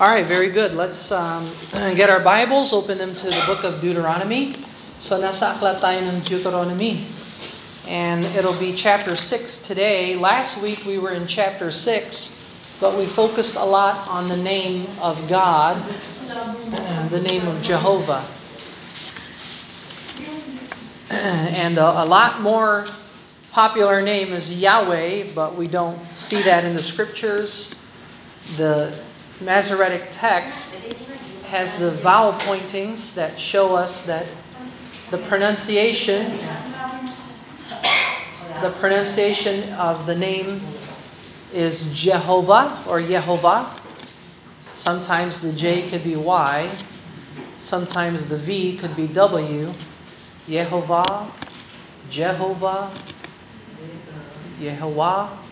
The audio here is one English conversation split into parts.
All right, very good. Let's um, get our Bibles, open them to the book of Deuteronomy. So nasa aklat tayo ng Deuteronomy. And it'll be chapter 6 today. Last week we were in chapter 6, but we focused a lot on the name of God, the name of Jehovah. And a, a lot more popular name is Yahweh, but we don't see that in the scriptures. The Masoretic text has the vowel pointings that show us that the pronunciation the pronunciation of the name is Jehovah or Yehovah. Sometimes the J could be Y. Sometimes the V could be W. Yehovah, Jehovah, Yehovah.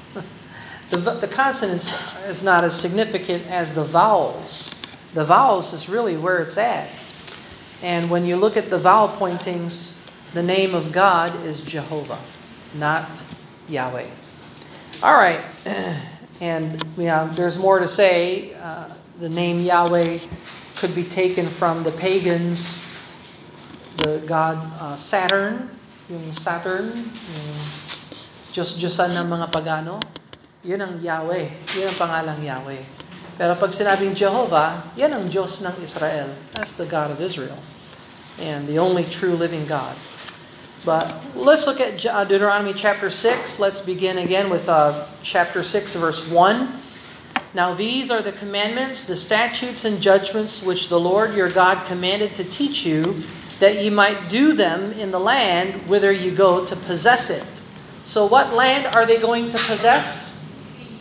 The, the consonants is not as significant as the vowels. The vowels is really where it's at. And when you look at the vowel pointings, the name of God is Jehovah, not Yahweh. All right, and know, there's more to say. Uh, the name Yahweh could be taken from the pagans, the god uh, Saturn, yung Saturn, yung Diyos-Diyosan ng mga pagano. Yun ang Yahweh. Yun ang pangalang Yahweh. Pero pag sinabing Jehovah, yan ang Diyos ng Israel. That's the God of Israel. And the only true living God. But let's look at uh, Deuteronomy chapter 6. Let's begin again with uh, chapter 6, verse 1. Now these are the commandments, the statutes, and judgments which the Lord your God commanded to teach you, that ye might do them in the land whither you go to possess it. So, what land are they going to possess?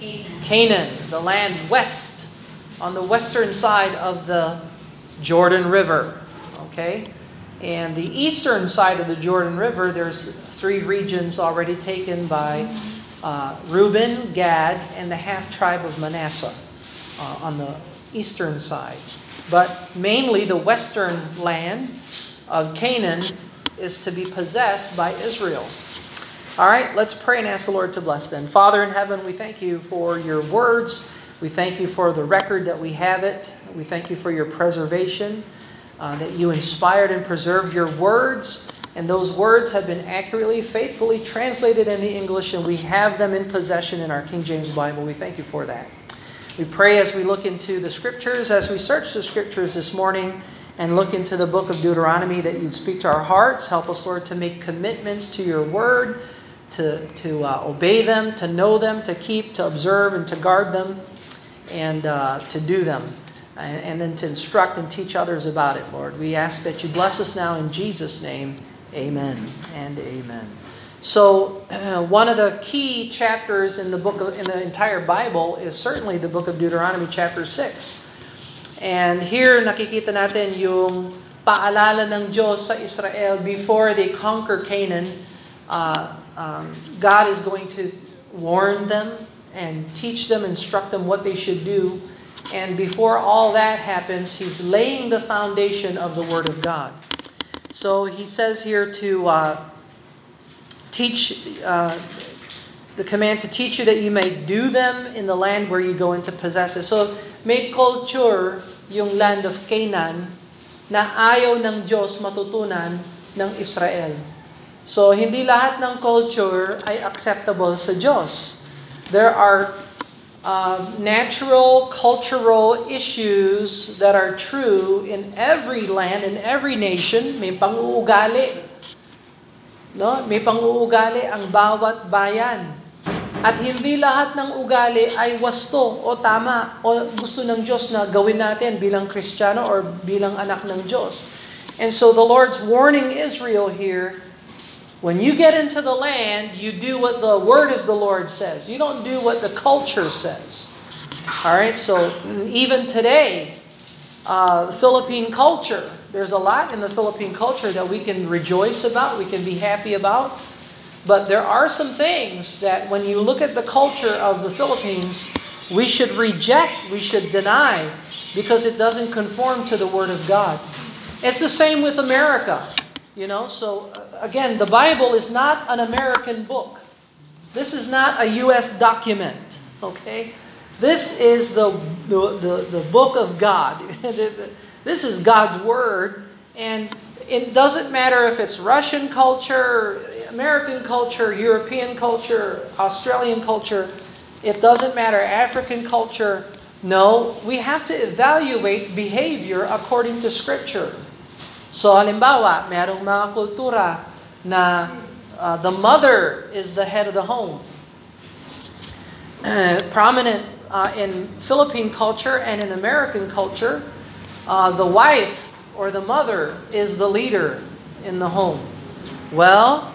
Canaan. Canaan, the land west, on the western side of the Jordan River. Okay? And the eastern side of the Jordan River, there's three regions already taken by uh, Reuben, Gad, and the half tribe of Manasseh uh, on the eastern side. But mainly the western land of Canaan is to be possessed by Israel. All right, let's pray and ask the Lord to bless them. Father in heaven, we thank you for your words. We thank you for the record that we have it. We thank you for your preservation, uh, that you inspired and preserved your words. And those words have been accurately, faithfully translated in the English, and we have them in possession in our King James Bible. We thank you for that. We pray as we look into the scriptures, as we search the scriptures this morning, and look into the book of Deuteronomy, that you'd speak to our hearts. Help us, Lord, to make commitments to your word to, to uh, obey them, to know them, to keep, to observe, and to guard them, and uh, to do them, and, and, then to instruct and teach others about it, Lord. We ask that you bless us now in Jesus' name. Amen and amen. So, uh, one of the key chapters in the book of, in the entire Bible is certainly the book of Deuteronomy, chapter 6. And here nakikita natin yung paalala ng Diyos sa Israel before they conquer Canaan. Uh, um, God is going to warn them and teach them, instruct them what they should do. And before all that happens, He's laying the foundation of the Word of God. So He says here to uh, teach, uh, the command to teach you that you may do them in the land where you go into possess it. So may culture yung land of Canaan na ayaw ng Diyos matutunan ng Israel. So, hindi lahat ng culture ay acceptable sa Diyos. There are uh, natural, cultural issues that are true in every land, in every nation. May panguugali. No? May panguugali ang bawat bayan. At hindi lahat ng ugali ay wasto o tama o gusto ng Diyos na gawin natin bilang Kristiyano or bilang anak ng Diyos. And so the Lord's warning Israel here When you get into the land, you do what the word of the Lord says. You don't do what the culture says. All right, so even today, uh, Philippine culture, there's a lot in the Philippine culture that we can rejoice about, we can be happy about. But there are some things that when you look at the culture of the Philippines, we should reject, we should deny, because it doesn't conform to the Word of God. It's the same with America. You know, so uh, again, the Bible is not an American book. This is not a U.S. document, okay? This is the, the, the, the book of God. this is God's word. And it doesn't matter if it's Russian culture, American culture, European culture, Australian culture. It doesn't matter, African culture. No, we have to evaluate behavior according to Scripture. So halimbawa, merong mga kultura na uh, the mother is the head of the home. prominent uh, in Philippine culture and in American culture, uh, the wife or the mother is the leader in the home. Well,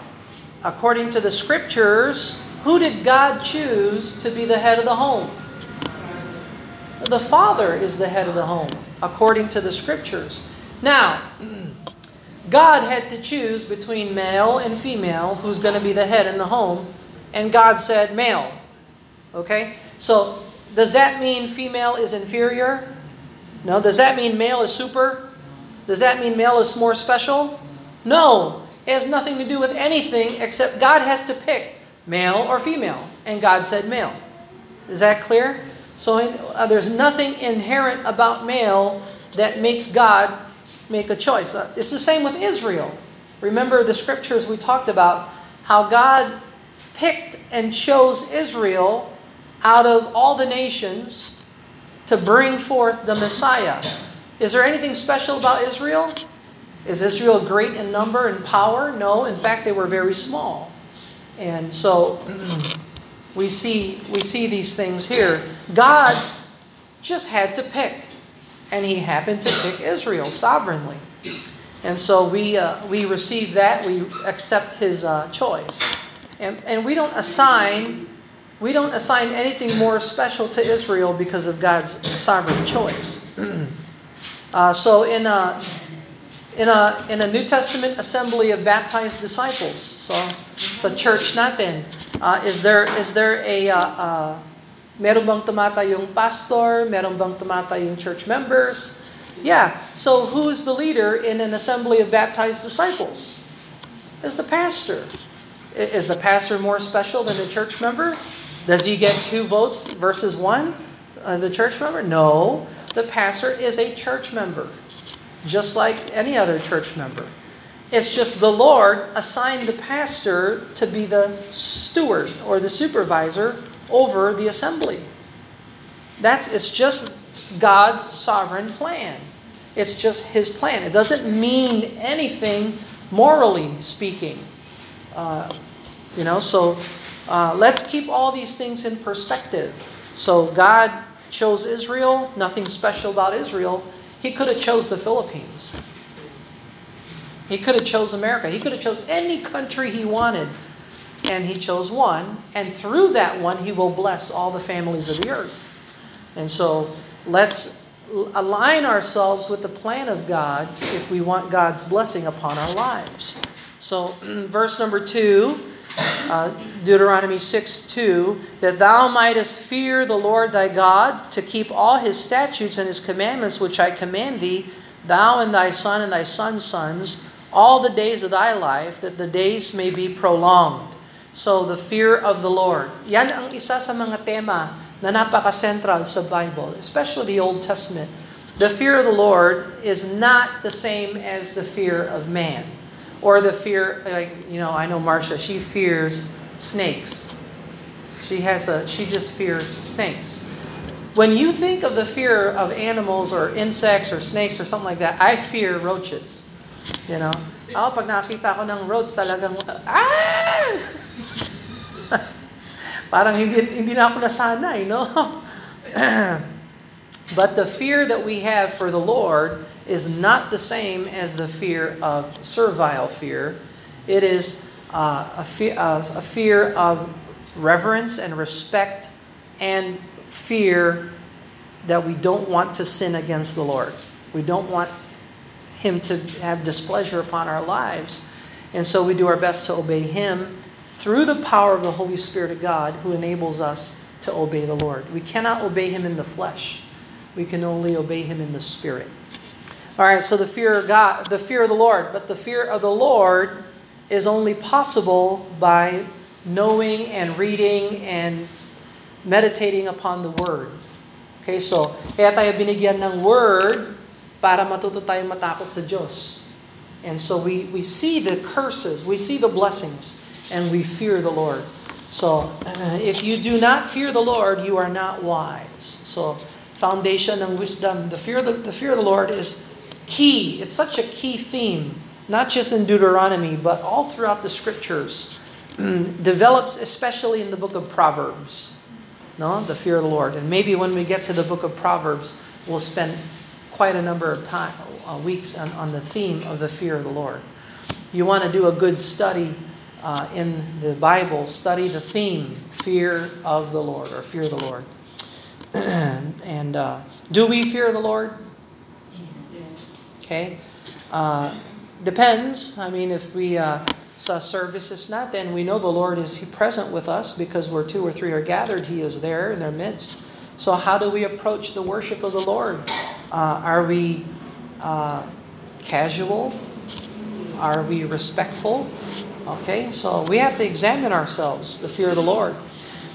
according to the scriptures, who did God choose to be the head of the home? The father is the head of the home, according to the scriptures. Now, God had to choose between male and female who's going to be the head in the home, and God said male. Okay? So, does that mean female is inferior? No. Does that mean male is super? Does that mean male is more special? No. It has nothing to do with anything except God has to pick male or female, and God said male. Is that clear? So uh, there's nothing inherent about male that makes God make a choice. Uh, it's the same with Israel. Remember the scriptures we talked about how God picked and chose Israel out of all the nations to bring forth the Messiah. Is there anything special about Israel? Is Israel great in number and power? No, in fact, they were very small. And so we see we see these things here. God just had to pick, and He happened to pick Israel sovereignly. And so we uh, we receive that. We accept His uh, choice, and and we don't assign we don't assign anything more special to Israel because of God's sovereign choice. uh, so in a, in, a, in a New Testament assembly of baptized disciples, so it's a church natin, uh, is there is there a uh, uh, meron bang tumata yung pastor, meron bang tumata yung church members? Yeah. So who's the leader in an assembly of baptized disciples? Is the pastor. Is the pastor more special than the church member? Does he get two votes versus one? Uh, the church member? No. The pastor is a church member, just like any other church member. It's just the Lord assigned the pastor to be the steward or the supervisor over the assembly. That's it's just God's sovereign plan. It's just His plan. It doesn't mean anything morally speaking. Uh, you know, so uh, let's keep all these things in perspective. So God chose Israel, nothing special about Israel. He could have chose the Philippines. He could have chose America. He could have chose any country he wanted. And he chose one, and through that one he will bless all the families of the earth. And so let's align ourselves with the plan of God if we want God's blessing upon our lives. So verse number 2 uh, Deuteronomy 6 2, that thou mightest fear the Lord thy God, to keep all his statutes and his commandments which I command thee, thou and thy son and thy son's sons, all the days of thy life, that the days may be prolonged. So, the fear of the Lord. Yan ang isa sa mga tema na napaka-central sa Bible, especially the Old Testament. The fear of the Lord is not the same as the fear of man. Or the fear, like, you know, I know Marcia, she fears snakes. She has a, she just fears snakes. When you think of the fear of animals or insects or snakes or something like that, I fear roaches. You know? Ako, pag nakita ko ng roach, talagang, ah! Parang hindi, hindi na ako nasanay, no? but the fear that we have for the Lord is not the same as the fear of servile fear. It is uh, a, fear, uh, a fear of reverence and respect and fear that we don't want to sin against the Lord. We don't want Him to have displeasure upon our lives. And so we do our best to obey Him through the power of the Holy Spirit of God who enables us to obey the Lord. We cannot obey Him in the flesh, we can only obey Him in the Spirit. All right, so the fear of God, the fear of the Lord, but the fear of the Lord is only possible by knowing and reading and meditating upon the Word. Okay, so, kaya tayo binigyan ng Word para matuto tayong matakot sa Diyos. And so we, we see the curses, we see the blessings, and we fear the Lord. So, uh, if you do not fear the Lord, you are not wise. So, foundation ng wisdom, the fear, the, the fear of the Lord is key. It's such a key theme, not just in Deuteronomy, but all throughout the scriptures. Develops especially in the book of Proverbs. No, the fear of the Lord. And maybe when we get to the book of Proverbs, we'll spend quite a number of time, uh, weeks on, on the theme of the fear of the Lord. You want to do a good study uh, in the Bible, study the theme, fear of the Lord, or fear the Lord. and uh, do we fear the Lord? Okay. Uh, depends. I mean, if we uh, sa services then we know the Lord is present with us because where two or three are gathered, He is there in their midst. So how do we approach the worship of the Lord? Uh, are we uh, casual? Are we respectful? Okay, so we have to examine ourselves, the fear of the Lord.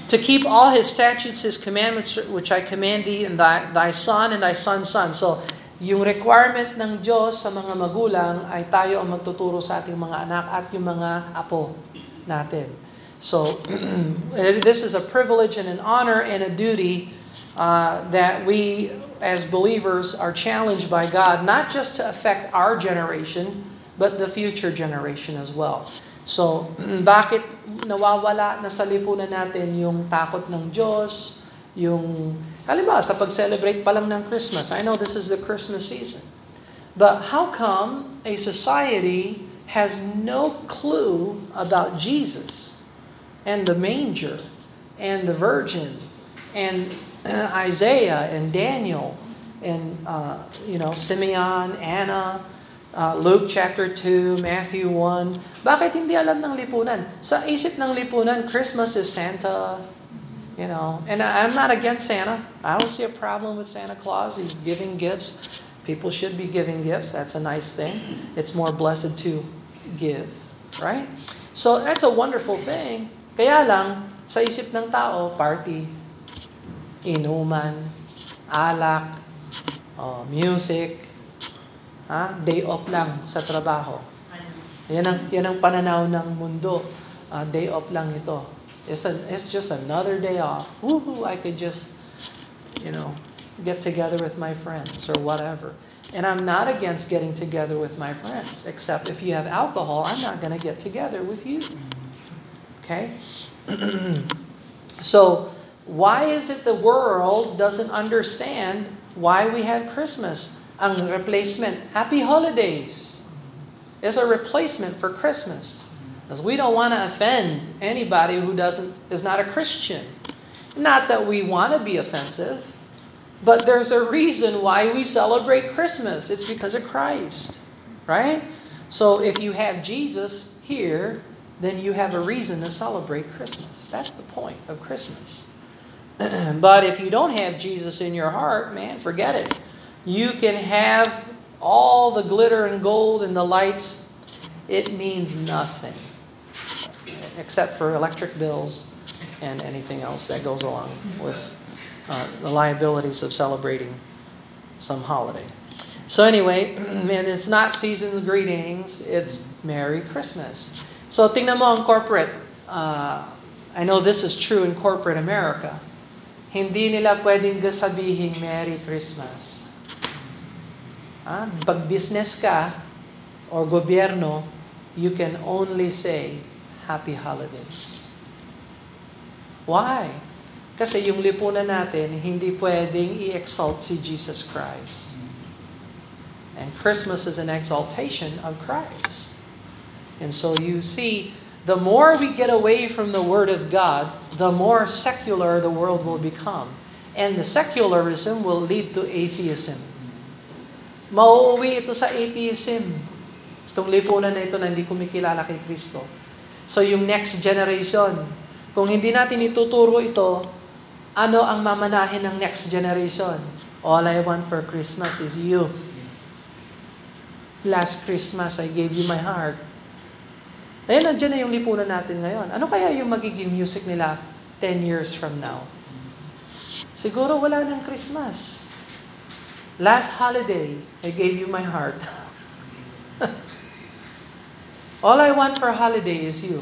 To keep all His statutes, His commandments, which I command thee, and thy, thy son and thy son's son. So, yung requirement ng Diyos sa mga magulang ay tayo ang magtuturo sa ating mga anak at yung mga apo natin. So, this is a privilege and an honor and a duty uh, that we as believers are challenged by God, not just to affect our generation, but the future generation as well. So, bakit nawawala na sa lipunan natin yung takot ng Diyos, yung, halimbawa, sa pag-celebrate pa lang ng Christmas. I know this is the Christmas season. But how come a society has no clue about Jesus and the manger and the virgin and Isaiah and Daniel and uh, you know Simeon, Anna, uh, Luke chapter 2, Matthew 1. Bakit hindi alam ng lipunan? Sa isip ng lipunan, Christmas is Santa, you know. And I'm not against Santa. I don't see a problem with Santa Claus. He's giving gifts. People should be giving gifts. That's a nice thing. It's more blessed to give, right? So that's a wonderful thing. Kaya lang, sa isip ng tao, party, inuman, alak, oh, music, ha? day off lang sa trabaho. Yan ang, yan ang pananaw ng mundo. Uh, day off lang ito. It's, a, it's just another day off. Woohoo, I could just, you know, get together with my friends or whatever. And I'm not against getting together with my friends, except if you have alcohol, I'm not going to get together with you. Okay? so, why is it the world doesn't understand why we have Christmas? Ang replacement, happy holidays, is a replacement for Christmas. Because we don't want to offend anybody who doesn't is not a Christian. Not that we want to be offensive, but there's a reason why we celebrate Christmas. It's because of Christ. Right? So if you have Jesus here, then you have a reason to celebrate Christmas. That's the point of Christmas. but if you don't have Jesus in your heart, man, forget it. You can have all the glitter and gold and the lights, it means nothing except for electric bills and anything else that goes along with uh, the liabilities of celebrating some holiday. So anyway, man, it's not season's greetings, it's Merry Christmas. So tingnan mo ang corporate. Uh, I know this is true in corporate America. Hindi nila pwedeng sabihin Merry Christmas. Ah, pag business ka or gobyerno, you can only say Happy Holidays. Why? Kasi yung lipunan natin, hindi pwedeng i-exalt si Jesus Christ. And Christmas is an exaltation of Christ. And so you see, the more we get away from the Word of God, the more secular the world will become. And the secularism will lead to atheism. Mauuwi ito sa atheism. Itong lipunan na ito na hindi kumikilala kay Kristo. So yung next generation, kung hindi natin ituturo ito, ano ang mamanahin ng next generation? All I want for Christmas is you. Last Christmas, I gave you my heart. Ayan, nandiyan na yung lipunan natin ngayon. Ano kaya yung magiging music nila 10 years from now? Siguro wala ng Christmas. Last holiday, I gave you my heart. All I want for holiday is you.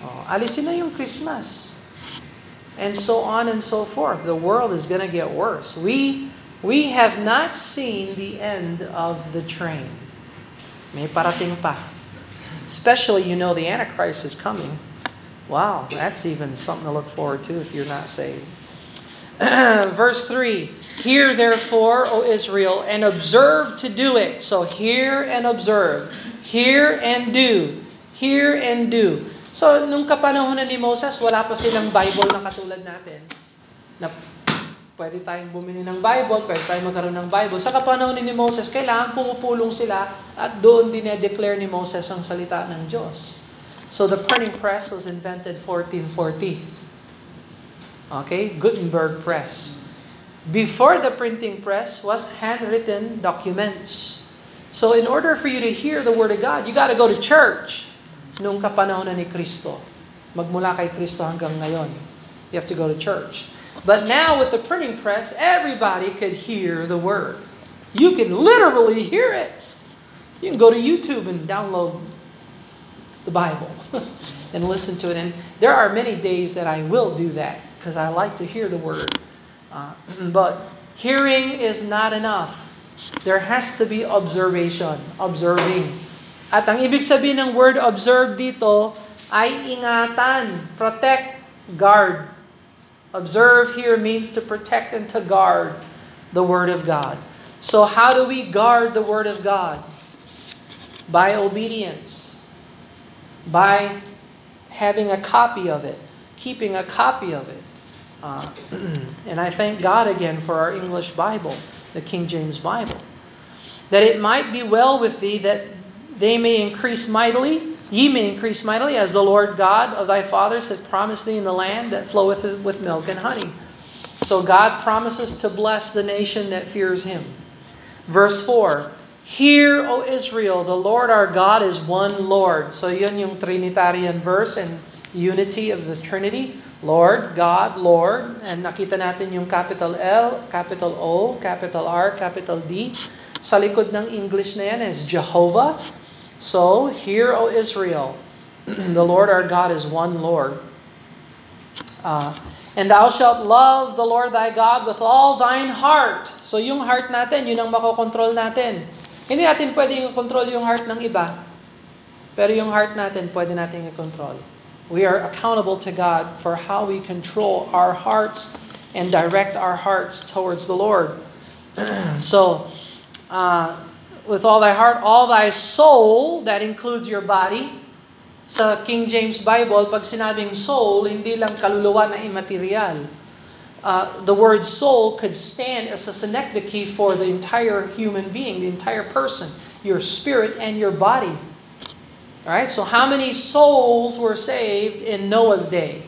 Oh, alisin na yung Christmas. And so on and so forth. The world is to get worse. We we have not seen the end of the train. May parating pa. Especially, you know, the Antichrist is coming. Wow, that's even something to look forward to if you're not saved. Verse 3 Hear therefore, O Israel, and observe to do it. So hear and observe. Hear and do. Hear and do. So, nung kapanahon na ni Moses, wala pa silang Bible na katulad natin. Na pwede tayong bumili ng Bible, pwede tayong magkaroon ng Bible. Sa kapanahon ni Moses, kailangan pumupulong sila at doon dinedeclare ni Moses ang salita ng Diyos. So the printing press was invented 1440. Okay, Gutenberg press. Before the printing press was handwritten documents. So in order for you to hear the Word of God, you got to go to church nung kapanahon na ni Kristo. Magmula kay Kristo hanggang ngayon. You have to go to church. But now with the printing press, everybody could hear the Word. You can literally hear it. You can go to YouTube and download the Bible and listen to it. And there are many days that I will do that because I like to hear the Word. Uh, but hearing is not enough. There has to be observation, observing. At ang ibig sabihin ng word observe dito ay ingatan, protect, guard. Observe here means to protect and to guard the Word of God. So how do we guard the Word of God? By obedience. By having a copy of it, keeping a copy of it. Uh, and I thank God again for our English Bible, the King James Bible. That it might be well with thee that they may increase mightily, ye may increase mightily, as the Lord God of thy fathers hath promised thee in the land that floweth with milk and honey. So God promises to bless the nation that fears him. Verse 4, Hear, O Israel, the Lord our God is one Lord. So yun yung Trinitarian verse and unity of the Trinity. Lord, God, Lord. And nakita natin yung capital L, capital O, capital R, capital D. Sa likod ng English na yan is Jehovah. So, hear, O Israel, the Lord our God is one Lord. Uh, and thou shalt love the Lord thy God with all thine heart. So, yung heart natin, yun ang makokontrol natin. Hindi natin pwedeng i-control yung heart ng iba. Pero yung heart natin, pwede natin i-control. We are accountable to God for how we control our hearts and direct our hearts towards the Lord. so, uh, with all thy heart, all thy soul, that includes your body. Sa King James Bible, pag sinabing soul, hindi lang kaluluwa na immaterial. Uh, the word soul could stand as a synecdoche for the entire human being, the entire person, your spirit and your body. All right, so how many souls were saved in Noah's day?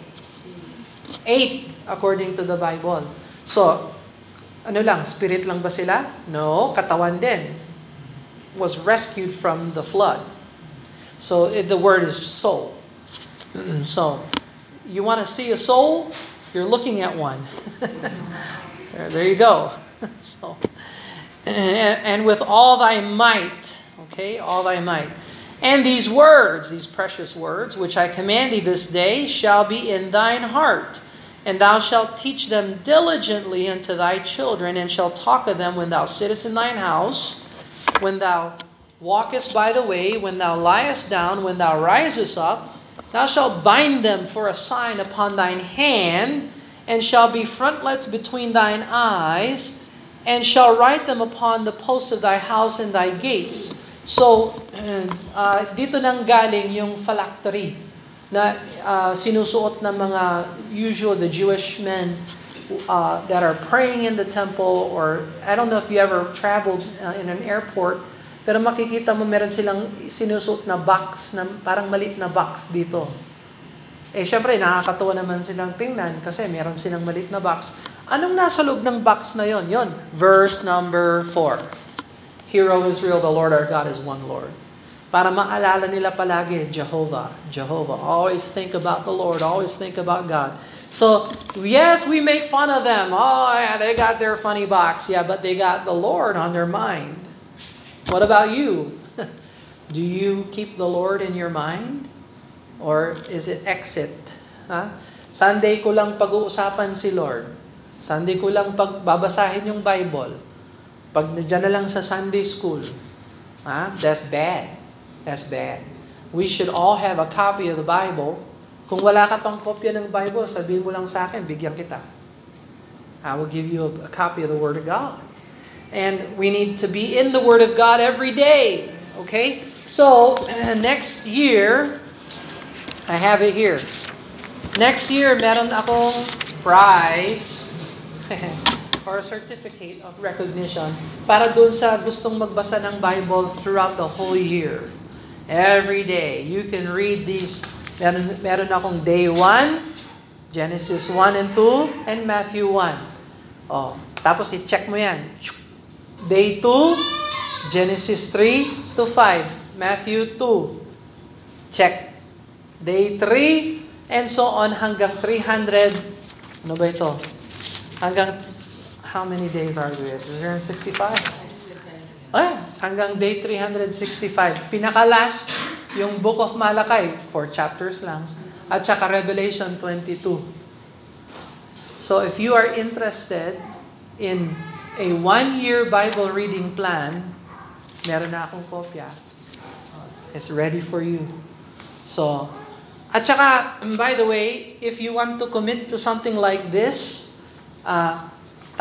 Eight, according to the Bible. So, ano lang, spirit lang ba sila? No, katawan din was rescued from the flood. So it, the word is soul. so you want to see a soul? You're looking at one. there, there, you go. so and, and with all thy might, okay, all thy might. And these words, these precious words, which I command thee this day, shall be in thine heart. And thou shalt teach them diligently unto thy children, and shalt talk of them when thou sittest in thine house, when thou walkest by the way, when thou liest down, when thou risest up, thou shalt bind them for a sign upon thine hand, and shall be frontlets between thine eyes, and shall write them upon the posts of thy house and thy gates. So, uh, dito nang galing yung phylactery na uh, sinusuot ng mga usual, the Jewish men uh, that are praying in the temple or I don't know if you ever traveled uh, in an airport pero makikita mo meron silang sinusuot na box na parang malit na box dito. Eh syempre nakakatuwa naman silang tingnan kasi meron silang malit na box. Anong nasa loob ng box na yon? Yon, verse number 4. Hear, O Israel, the Lord our God is one Lord. Para maalala nila palagi, Jehovah, Jehovah. Always think about the Lord. Always think about God. So, yes, we make fun of them. Oh, yeah, they got their funny box. Yeah, but they got the Lord on their mind. What about you? Do you keep the Lord in your mind? Or is it exit? Ha? Sunday ko lang pag-uusapan si Lord. Sunday ko lang pagbabasahin yung Bible. Pag nadyan na lang sa Sunday school. Ha? That's bad. That's bad. We should all have a copy of the Bible. Kung wala ka pang kopya ng Bible, sabihin mo lang sa akin, bigyan kita. I will give you a, a copy of the Word of God. And we need to be in the Word of God every day. Okay? So, next year, I have it here. Next year, meron akong prize or certificate of recognition para doon sa gustong magbasa ng Bible throughout the whole year. Every day, you can read these. Meron, meron akong day 1, Genesis 1 and 2, and Matthew 1. Oh, tapos i-check mo yan. Day 2, Genesis 3 to 5, Matthew 2. Check. Day 3, and so on hanggang 300. Ano ba ito? Hanggang, how many days are there? 365? Ay, hanggang day 365. Pinaka-last, yung Book of Malakay, four chapters lang. At saka Revelation 22. So if you are interested in a one-year Bible reading plan, meron na akong kopya. It's ready for you. So, at saka, by the way, if you want to commit to something like this, uh,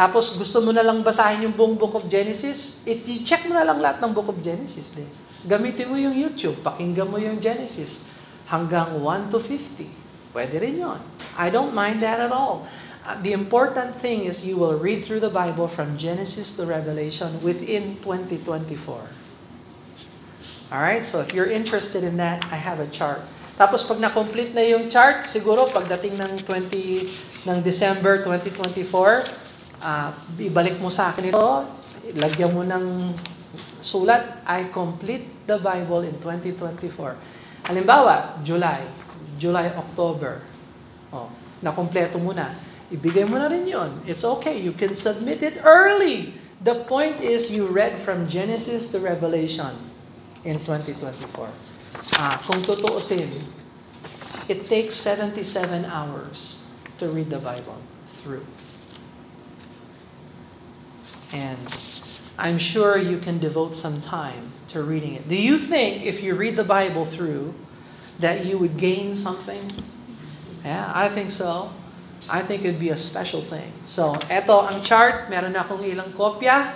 tapos gusto mo na lang basahin yung buong Book of Genesis, i-check mo na lang lahat ng Book of Genesis. Din. Gamitin mo yung YouTube, pakinggan mo yung Genesis hanggang 1 to 50. Pwede rin yon. I don't mind that at all. Uh, the important thing is you will read through the Bible from Genesis to Revelation within 2024. Alright, so if you're interested in that, I have a chart. Tapos pag na-complete na yung chart, siguro pagdating ng 20 ng December 2024, uh, ibalik mo sa akin ito, lagyan mo ng sulat, I complete the Bible in 2024. Halimbawa, July, July, October. Oh, nakompleto mo na. Ibigay mo na rin yon. It's okay. You can submit it early. The point is you read from Genesis to Revelation in 2024. Ah, kung tutuusin, it takes 77 hours to read the Bible through. And I'm sure you can devote some time to reading it. Do you think if you read the Bible through that you would gain something? Yeah, I think so. I think it'd be a special thing. So, eto ang chart. Meron akong ilang kopya.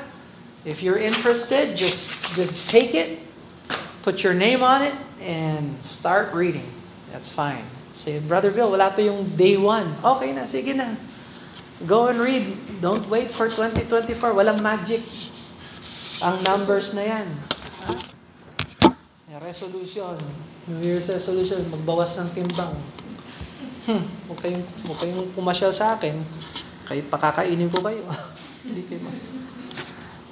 If you're interested, just, just take it, put your name on it, and start reading. That's fine. Say, Brother Bill, wala pa yung day one. Okay na, sige na. Go and read. Don't wait for 2024. Walang magic. Ang numbers na yan. Resolution. New Year's resolution. Magbawas ng timbang. Hmm, huwag kayong, huwag kayong pumasyal sa akin. Kahit pakakainin ko kayo. Hindi kayo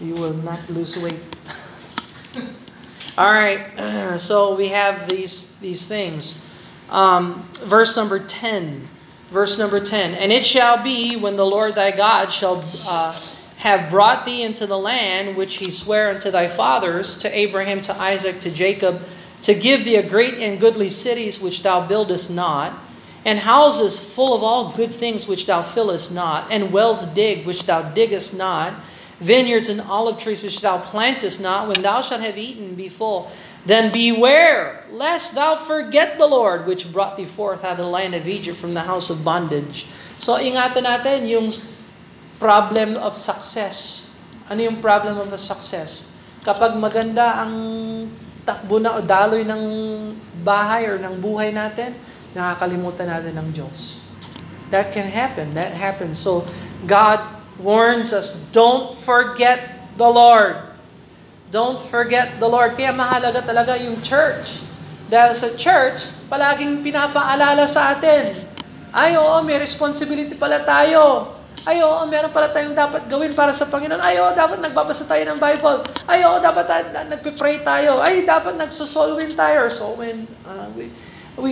You will not lose weight. All right. So we have these these things. Um, verse number 10. Verse number 10 And it shall be when the Lord thy God shall uh, have brought thee into the land which he sware unto thy fathers, to Abraham, to Isaac, to Jacob, to give thee a great and goodly cities which thou buildest not, and houses full of all good things which thou fillest not, and wells dig which thou diggest not, vineyards and olive trees which thou plantest not, when thou shalt have eaten, be full. Then beware, lest thou forget the Lord which brought thee forth out of the land of Egypt from the house of bondage. So ingatan natin yung problem of success. Ano yung problem of success? Kapag maganda ang takbo na o daloy ng bahay or ng buhay natin, nakakalimutan natin ng Diyos. That can happen. That happens. So God warns us, don't forget the Lord. Don't forget the Lord. Kaya mahalaga talaga yung church. Dahil sa church, palaging pinapaalala sa atin, ay oo, may responsibility pala tayo. Ay, oo, meron pala tayong dapat gawin para sa Panginoon. Ay, oo, dapat nagbabasa tayo ng Bible. Ay, oo, dapat uh, nagpe-pray tayo. Ay, dapat nagsosolwin tayo or soulwin. Uh, we, we,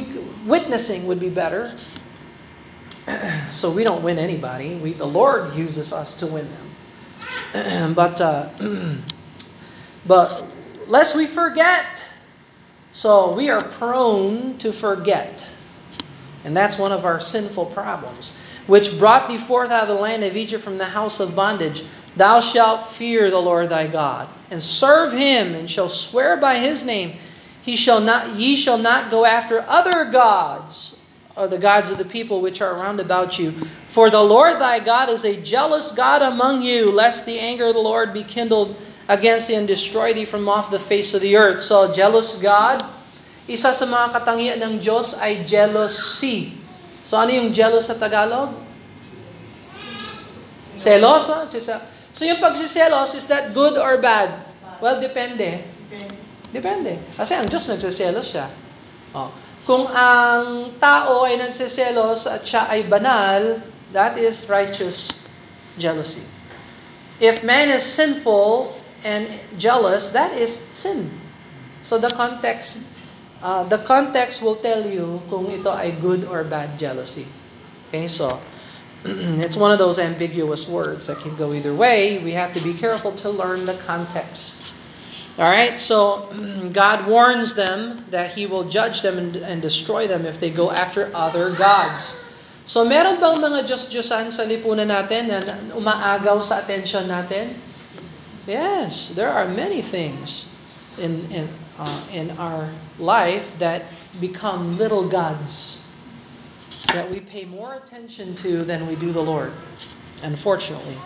witnessing would be better. so we don't win anybody. We, the Lord uses us to win them. but, uh, but lest we forget. So we are prone to forget. And that's one of our sinful problems which brought thee forth out of the land of Egypt from the house of bondage, thou shalt fear the Lord thy God, and serve him, and shall swear by his name. He shall not, ye shall not go after other gods, or the gods of the people which are round about you. For the Lord thy God is a jealous God among you, lest the anger of the Lord be kindled against thee and destroy thee from off the face of the earth. So, jealous God, isa sa mga katangian ng Diyos ay jealousy. So ano yung jealous sa Tagalog? Seloso? So yung pagsiselos, is that good or bad? Well, depende. Depende. Kasi ang Diyos nagsiselos siya. Oh. Kung ang tao ay nagsiselos at siya ay banal, that is righteous jealousy. If man is sinful and jealous, that is sin. So the context uh, the context will tell you kung ito ay good or bad jealousy. Okay, so it's one of those ambiguous words that can go either way. We have to be careful to learn the context. All right, so God warns them that He will judge them and, and destroy them if they go after other gods. So meron bang mga Diyos-Diyosan sa lipunan natin na umaagaw sa attention natin? Yes, there are many things in, in, uh, in our life that become little gods that we pay more attention to than we do the Lord, unfortunately.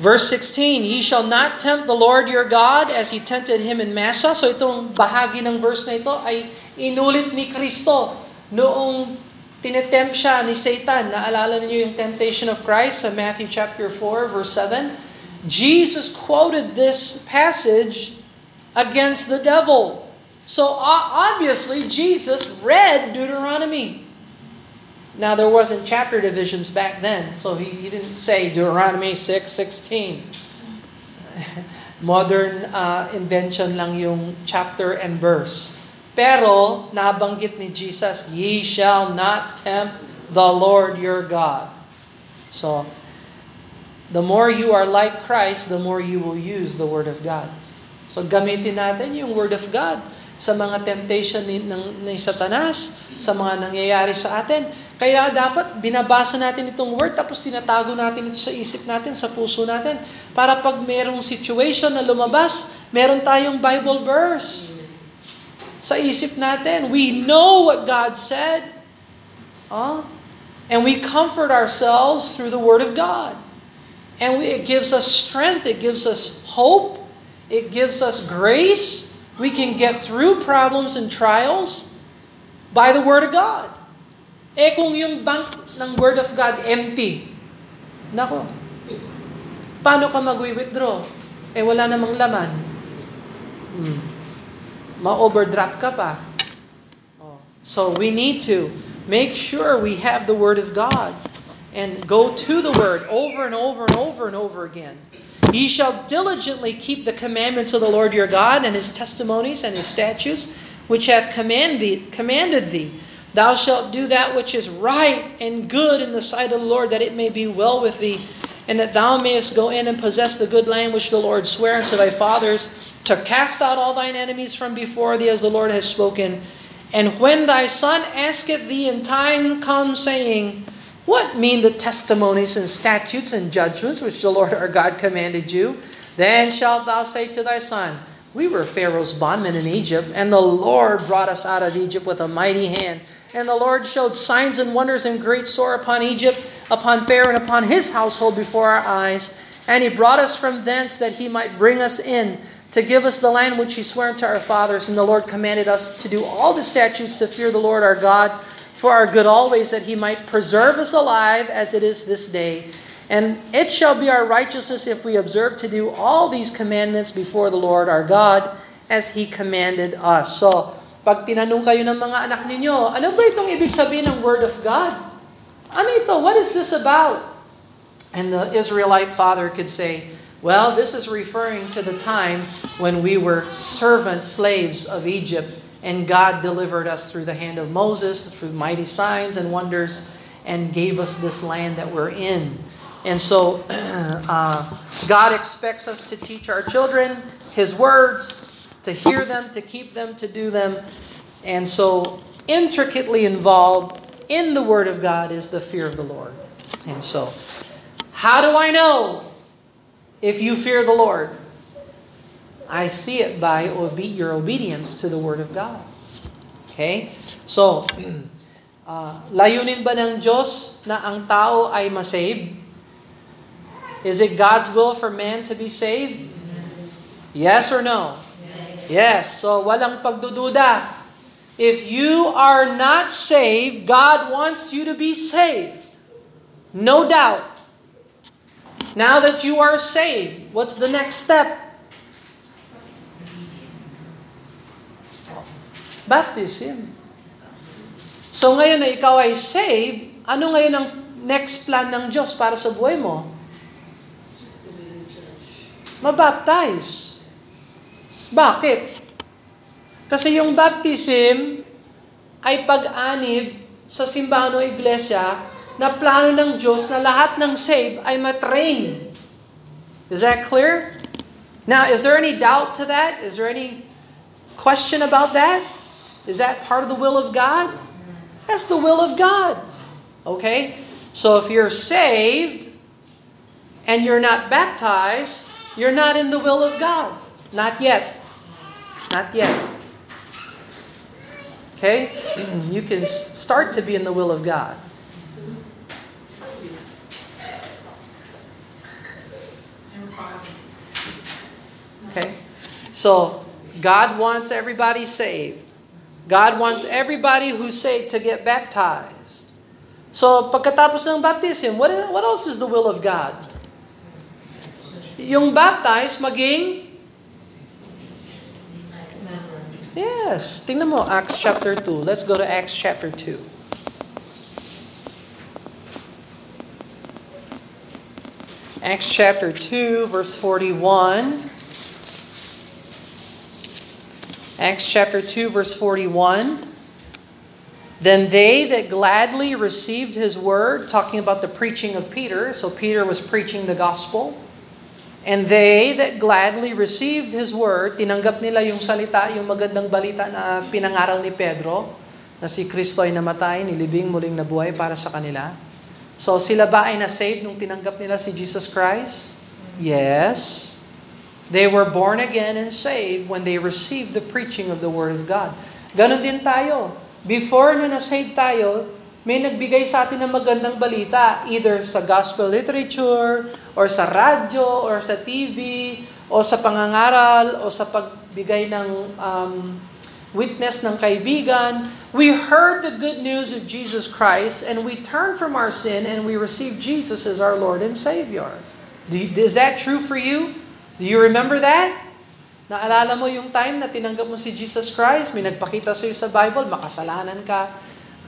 Verse 16, Ye shall not tempt the Lord your God as He tempted him in Massa. So itong bahagi ng verse na ito ay inulit ni Kristo noong tinetempt siya ni Satan. Naalala niyo yung temptation of Christ sa Matthew chapter 4 verse 7? Jesus quoted this passage against the devil. So obviously Jesus read Deuteronomy. Now there wasn't chapter divisions back then, so he, he didn't say Deuteronomy 6, 16. Modern uh, invention lang yung chapter and verse. Pero nabanggit ni Jesus, Ye shall not tempt the Lord your God. So, the more you are like Christ, the more you will use the Word of God. So gamitin natin yung Word of God sa mga temptation ni, ng, ni Satanas, sa mga nangyayari sa atin. Kaya dapat binabasa natin itong word tapos tinatago natin ito sa isip natin, sa puso natin. Para pag merong situation na lumabas, meron tayong Bible verse sa isip natin. We know what God said. Oh, and we comfort ourselves through the Word of God. And we, it gives us strength, it gives us hope, it gives us grace, we can get through problems and trials by the Word of God. Eh kung yung bank ng Word of God empty, nako, paano ka mag-withdraw? Eh wala namang laman. Hmm. Ma-overdraft ka pa. Oh. So we need to make sure we have the Word of God and go to the Word over and over and over and over again. Ye shall diligently keep the commandments of the Lord your God and his testimonies and his statutes, which hath command thee, commanded thee. Thou shalt do that which is right and good in the sight of the Lord, that it may be well with thee, and that thou mayest go in and possess the good land which the Lord sware unto thy fathers, to cast out all thine enemies from before thee, as the Lord has spoken. And when thy son asketh thee in time come, saying, what mean the testimonies and statutes and judgments which the Lord our God commanded you? Then shalt thou say to thy son, We were Pharaoh's bondmen in Egypt, and the Lord brought us out of Egypt with a mighty hand. And the Lord showed signs and wonders and great sore upon Egypt, upon Pharaoh, and upon his household before our eyes. And he brought us from thence that he might bring us in to give us the land which he swore unto our fathers. And the Lord commanded us to do all the statutes to fear the Lord our God for our good always, that he might preserve us alive as it is this day. And it shall be our righteousness if we observe to do all these commandments before the Lord our God as He commanded us. So, pag tinanong kayo ng mga anak ninyo, ano ba itong ibig sabihin ng Word of God? Ano ito? What is this about? And the Israelite father could say, well, this is referring to the time when we were servants, slaves of Egypt, and God delivered us through the hand of Moses, through mighty signs and wonders, and gave us this land that we're in. And so, uh, God expects us to teach our children His words, to hear them, to keep them, to do them. And so, intricately involved in the Word of God is the fear of the Lord. And so, how do I know if you fear the Lord? I see it by obe- your obedience to the Word of God. Okay? So, uh, layunin ba ng Diyos na ang tao ay masave? Is it God's will for man to be saved? Yes or no? Yes. So, walang pagdududa. If you are not saved, God wants you to be saved. No doubt. Now that you are saved, what's the next step? Baptism. So ngayon na ikaw ay saved, ano ngayon ang next plan ng Diyos para sa buhay mo? Mabaptize. Bakit? Kasi yung baptism ay pag-anib sa simbahan o iglesia na plano ng Diyos na lahat ng save ay matrain. Is that clear? Now, is there any doubt to that? Is there any question about that? Is that part of the will of God? That's the will of God. Okay? So if you're saved and you're not baptized, you're not in the will of God. Not yet. Not yet. Okay? You can start to be in the will of God. Okay? So, God wants everybody saved. God wants everybody who's saved to get baptized. So, pagkatapos ng baptism, what, what else is the will of God? Yung baptized maging Yes. Tingnan mo, Acts chapter 2. Let's go to Acts chapter 2. Acts chapter 2, verse 41. Acts chapter 2, verse 41. Then they that gladly received his word, talking about the preaching of Peter, so Peter was preaching the gospel. And they that gladly received his word, tinanggap nila yung salita, yung magandang balita na pinangaral ni Pedro, na si Kristo ay namatay, nilibing muling nabuhay para sa kanila. So sila ba ay na-save nung tinanggap nila si Jesus Christ? Yes. They were born again and saved when they received the preaching of the Word of God. Ganon din tayo. Before na na-save tayo, may nagbigay sa atin ng magandang balita, either sa gospel literature, or sa radyo, or sa TV, o sa pangangaral, o sa pagbigay ng um, witness ng kaibigan. We heard the good news of Jesus Christ, and we turned from our sin, and we received Jesus as our Lord and Savior. Is that true for you? Do you remember that? Naalala mo yung time na tinanggap mo si Jesus Christ, may nagpakita sa iyo sa Bible, makasalanan ka,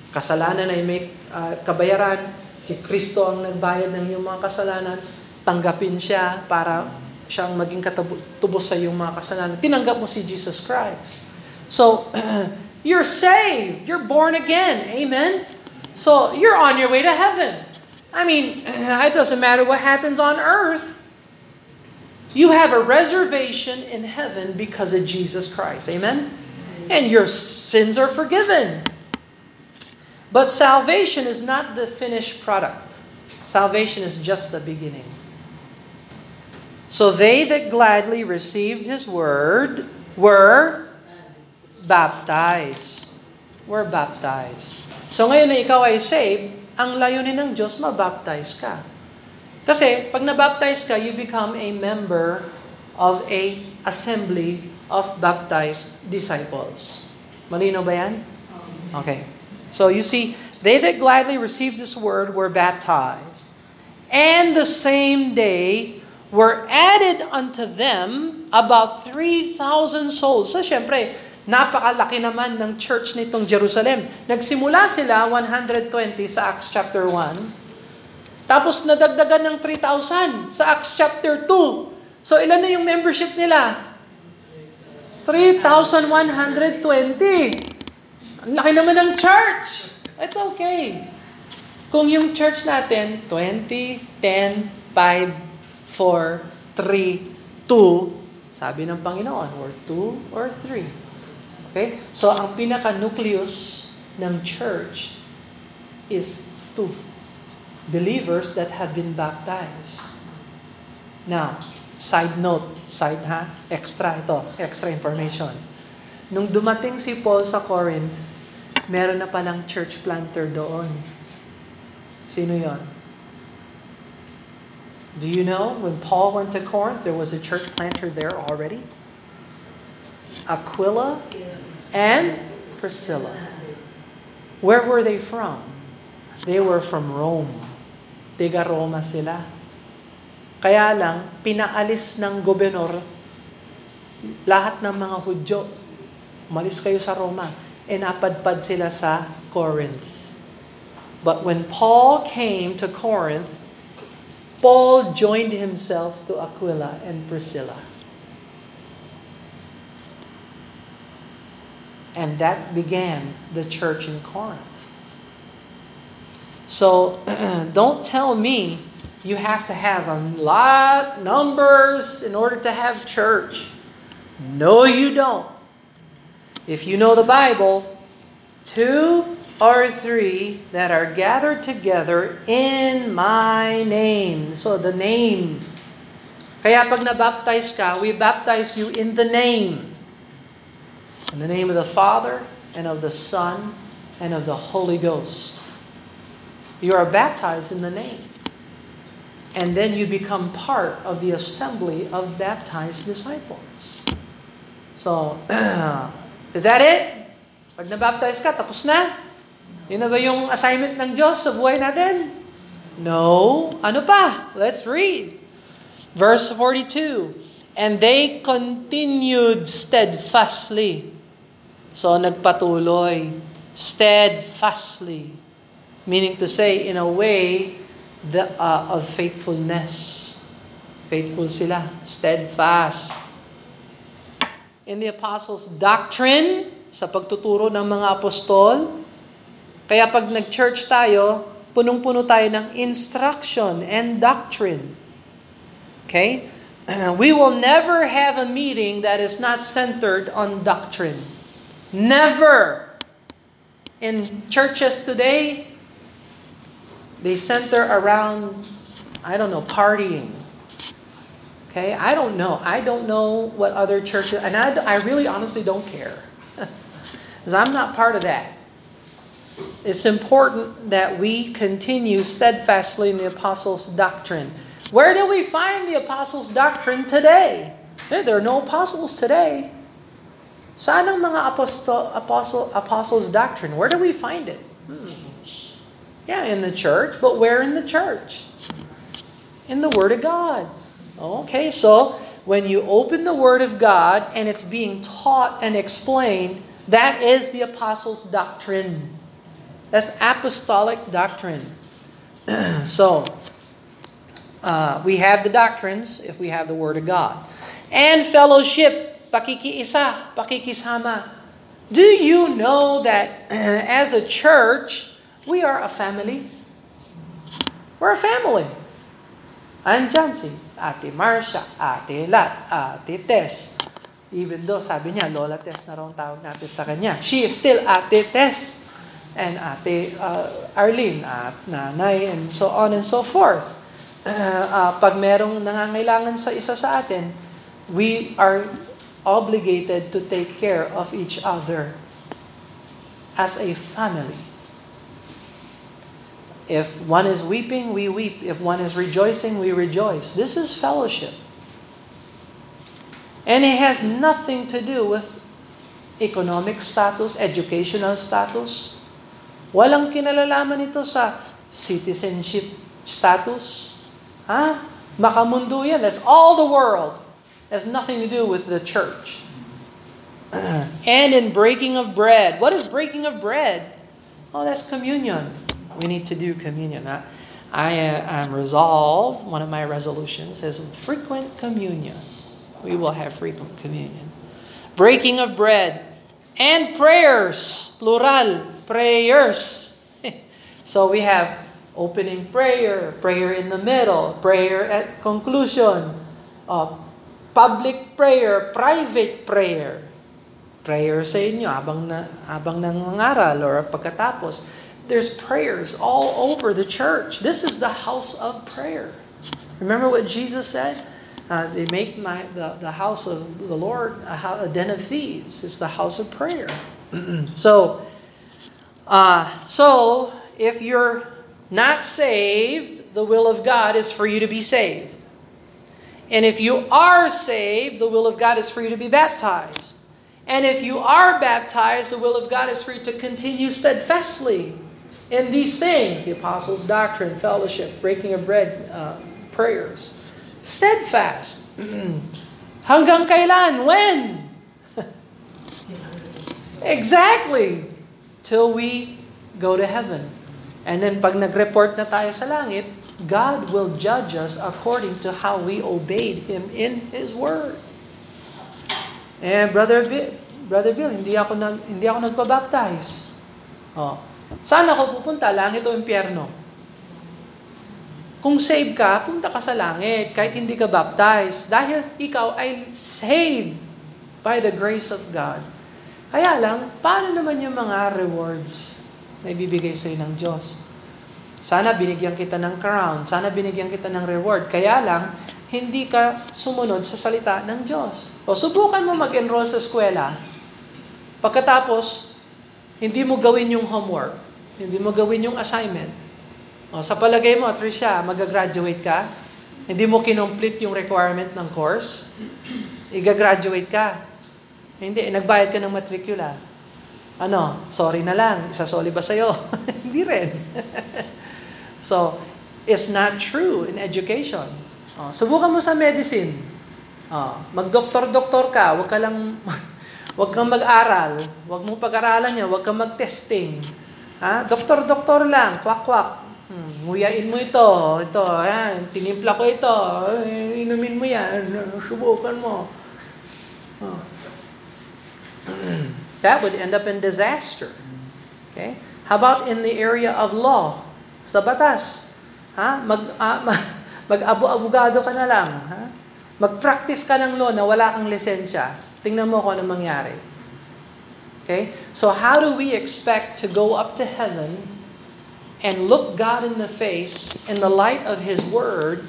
kasalanan ay may uh, kabayaran, si Kristo ang nagbayad ng iyong mga kasalanan, tanggapin siya para siyang maging katubos sa iyong mga kasalanan. Tinanggap mo si Jesus Christ. So, you're saved. You're born again. Amen? So, you're on your way to heaven. I mean, it doesn't matter what happens on earth. You have a reservation in heaven because of Jesus Christ. Amen? And your sins are forgiven. But salvation is not the finished product. Salvation is just the beginning. So they that gladly received his word were baptized. Were baptized. So ngayon na ikaw ay saved, ang layunin ng Diyos, mabaptize ka. Kasi pag nabaptize ka, you become a member of a assembly of baptized disciples. Malino ba yan? Okay. So you see, they that gladly received this word were baptized. And the same day were added unto them about 3,000 souls. So syempre, napakalaki naman ng church nitong Jerusalem. Nagsimula sila 120 sa Acts chapter 1. Tapos nadagdagan ng 3,000 sa Acts chapter 2. So ilan na yung membership nila? 3,120. Ang laki naman ng church. It's okay. Kung yung church natin, 20, 10, 5, 4, 3, 2, sabi ng Panginoon, or 2 or 3. Okay? So, ang pinaka-nucleus ng church is two believers that have been baptized. Now, side note, side ha, extra ito, extra information. Nung dumating si Paul sa Corinth, meron na palang church planter doon. Sino yon? Do you know when Paul went to Corinth, there was a church planter there already? Aquila and Priscilla. Where were they from? They were from Rome. Tiga Roma sila. Kaya lang, pinaalis ng gobernador lahat ng mga Hudyo. Malis kayo sa Roma. E napadpad sila sa Corinth. But when Paul came to Corinth, Paul joined himself to Aquila and Priscilla. And that began the church in Corinth. So don't tell me you have to have a lot numbers in order to have church. No, you don't. If you know the Bible, two or three that are gathered together in my name. So the name. Kaya pag nabaptize ka, we baptize you in the name. In the name of the Father, and of the Son, and of the Holy Ghost. You are baptized in the name. And then you become part of the assembly of baptized disciples. So, is that it? Pag nabaptize ka, tapos na? Yun na ba yung assignment ng Diyos sa buhay natin? No. Ano pa? Let's read. Verse 42. And they continued steadfastly So nagpatuloy, steadfastly, meaning to say, in a way, the, uh, of faithfulness. Faithful sila, steadfast. In the apostles' doctrine, sa pagtuturo ng mga apostol, kaya pag nag-church tayo, punong-puno tayo ng instruction and doctrine. Okay? We will never have a meeting that is not centered on doctrine. Never. In churches today, they center around, I don't know, partying. Okay, I don't know. I don't know what other churches, and I, I really honestly don't care. Because I'm not part of that. It's important that we continue steadfastly in the apostles' doctrine. Where do we find the apostles' doctrine today? There are no apostles today. Saan ang mga apostle, apostle, apostles' doctrine? Where do we find it? Yeah, in the church, but where in the church? In the Word of God. Okay, so when you open the Word of God and it's being taught and explained, that is the apostles' doctrine. That's apostolic doctrine. so, uh, we have the doctrines if we have the Word of God. And fellowship pakikiisa, pakikisama. Do you know that as a church, we are a family? We're a family. Andyan si Ate Marcia, Ate Lat, Ate Tess. Even though sabi niya, Lola Tess na raw tawag natin sa kanya. She is still Ate Tess. And Ate uh, Arlene, at Nanay, and so on and so forth. Uh, uh, pag merong nangangailangan sa isa sa atin, we are obligated to take care of each other as a family. If one is weeping, we weep. If one is rejoicing, we rejoice. This is fellowship. And it has nothing to do with economic status, educational status. Walang kinalalaman ito sa citizenship status. Ha? Makamundo yan. That's all the world has nothing to do with the church. and in breaking of bread. What is breaking of bread? Oh, that's communion. We need to do communion. I am resolved, one of my resolutions is frequent communion. We will have frequent communion. Breaking of bread and prayers, plural, prayers. so we have opening prayer, prayer in the middle, prayer at conclusion, uh, public prayer, private prayer. Prayer sa inyo habang, na, habang nangangaral or pagkatapos. There's prayers all over the church. This is the house of prayer. Remember what Jesus said? Uh, they make my the, the house of the Lord a, a den of thieves. It's the house of prayer. so, uh, so if you're not saved, the will of God is for you to be saved. And if you are saved, the will of God is for you to be baptized. And if you are baptized, the will of God is for you to continue steadfastly in these things the apostles' doctrine, fellowship, breaking of bread, uh, prayers. Steadfast. Hanggang kailan? When? exactly. Till we go to heaven. And then pag nag-report na tayo sa langit, God will judge us according to how we obeyed Him in His Word. And Brother Bill, Brother Bill, hindi ako nag hindi ako nagpa-baptize. Oh. Saan ako pupunta? Langit o impyerno? Kung save ka, punta ka sa langit kahit hindi ka baptized dahil ikaw ay saved by the grace of God. Kaya lang, paano naman yung mga rewards na ibibigay sa'yo ng Diyos? Sana binigyan kita ng crown, sana binigyan kita ng reward. Kaya lang, hindi ka sumunod sa salita ng Diyos. O subukan mo mag-enroll sa eskwela. Pagkatapos, hindi mo gawin yung homework. Hindi mo gawin yung assignment. O, sa palagay mo, Tricia, mag-graduate ka? Hindi mo kinomplete yung requirement ng course? Iga-graduate ka? Hindi, nagbayad ka ng matrikula. Ano, sorry na lang, isasoli ba sa'yo? hindi rin. so, it's not true in education. O, subukan mo sa medicine. O, mag-doktor-doktor ka, wag ka lang, wag kang mag-aral, wag mo pag-aralan niya, wag kang mag-testing. Ha? Doktor-doktor lang, kwak-kwak. Hmm, nguyain mo ito, ito, ayan, tinimpla ko ito, inumin mo yan, subukan mo. Oh. that would end up in disaster. Okay? How about in the area of law? Sa batas. Ha? Mag, uh, mag-abu-abogado ka na lang. Ha? Mag-practice ka ng law na wala kang lisensya. Tingnan mo kung ano mangyari. Okay? So how do we expect to go up to heaven and look God in the face in the light of His Word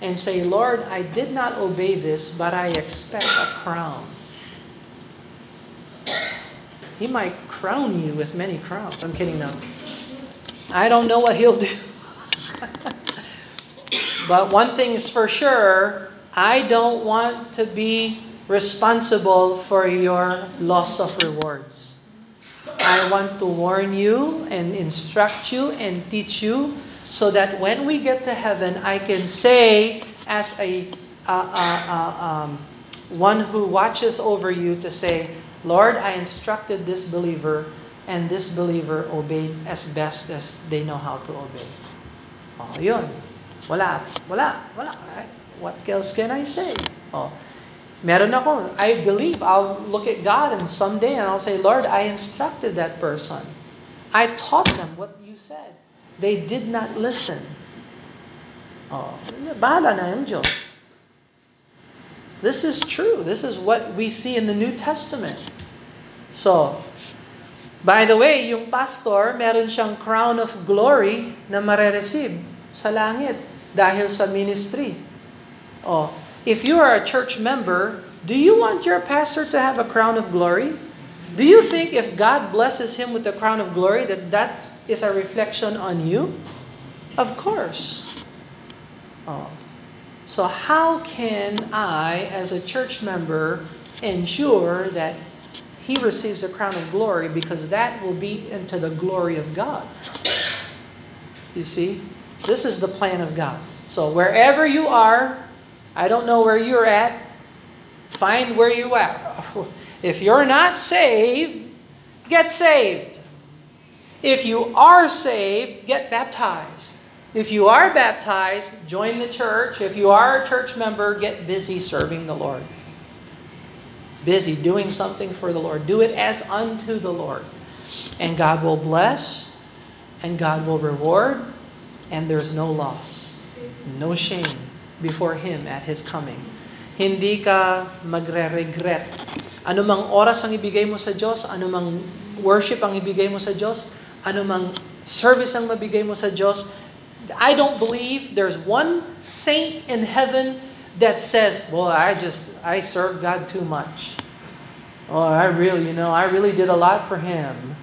and say, Lord, I did not obey this, but I expect a crown. He might crown you with many crowns. I'm kidding now. I don't know what He'll do. but one thing is for sure, I don't want to be responsible for your loss of rewards. I want to warn you and instruct you and teach you so that when we get to heaven, I can say, as a uh, uh, uh, um, one who watches over you, to say, Lord, I instructed this believer, and this believer obeyed as best as they know how to obey. Oh, yun. Wala. Wala. Wala. What else can I say? Oh. Meron ako, I believe I'll look at God and someday and I'll say, Lord, I instructed that person. I taught them what you said. They did not listen. Oh, bahala na yung Diyos. This is true. This is what we see in the New Testament. So, by the way, yung pastor, meron siyang crown of glory na marereceive sa langit dahil sa ministry. Oh, if you are a church member, do you want your pastor to have a crown of glory? Do you think if God blesses him with a crown of glory that that is a reflection on you? Of course. Oh. So how can I as a church member ensure that he receives a crown of glory because that will be into the glory of God? You see? This is the plan of God. So wherever you are, I don't know where you're at. Find where you are. If you're not saved, get saved. If you are saved, get baptized. If you are baptized, join the church. If you are a church member, get busy serving the Lord. Busy doing something for the Lord. Do it as unto the Lord. And God will bless, and God will reward, and there's no loss, no shame before Him at His coming. Hindi ka magre-regret. Ano mang oras ang ibigay mo sa Diyos, ano mang worship ang ibigay mo sa Diyos, ano mang service ang mabigay mo sa Diyos, I don't believe there's one saint in heaven that says, "Well, I just I serve God too much." Oh, I really, you know, I really did a lot for him.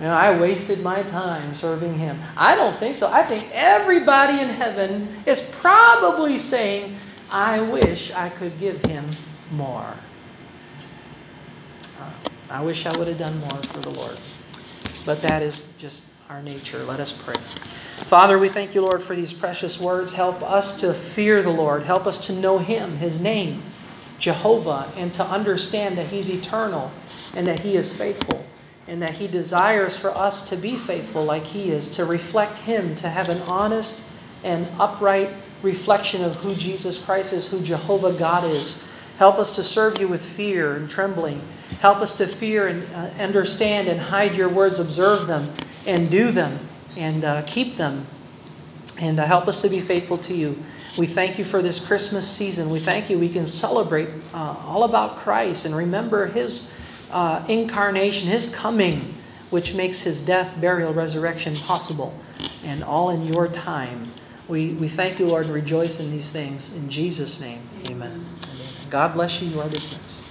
You know, I wasted my time serving him. I don't think so. I think everybody in heaven is probably saying, "I wish I could give him more." Uh, I wish I would have done more for the Lord. But that is just our nature. Let us pray. Father, we thank you, Lord, for these precious words. Help us to fear the Lord. Help us to know Him, His name, Jehovah, and to understand that He's eternal and that He is faithful and that He desires for us to be faithful like He is, to reflect Him, to have an honest and upright reflection of who Jesus Christ is, who Jehovah God is. Help us to serve you with fear and trembling. Help us to fear and uh, understand and hide your words, observe them, and do them and uh, keep them and uh, help us to be faithful to you. We thank you for this Christmas season. We thank you we can celebrate uh, all about Christ and remember his uh, incarnation, his coming, which makes his death, burial, resurrection possible, and all in your time. We, we thank you, Lord, and rejoice in these things. In Jesus' name, amen. God bless you. You are dismissed.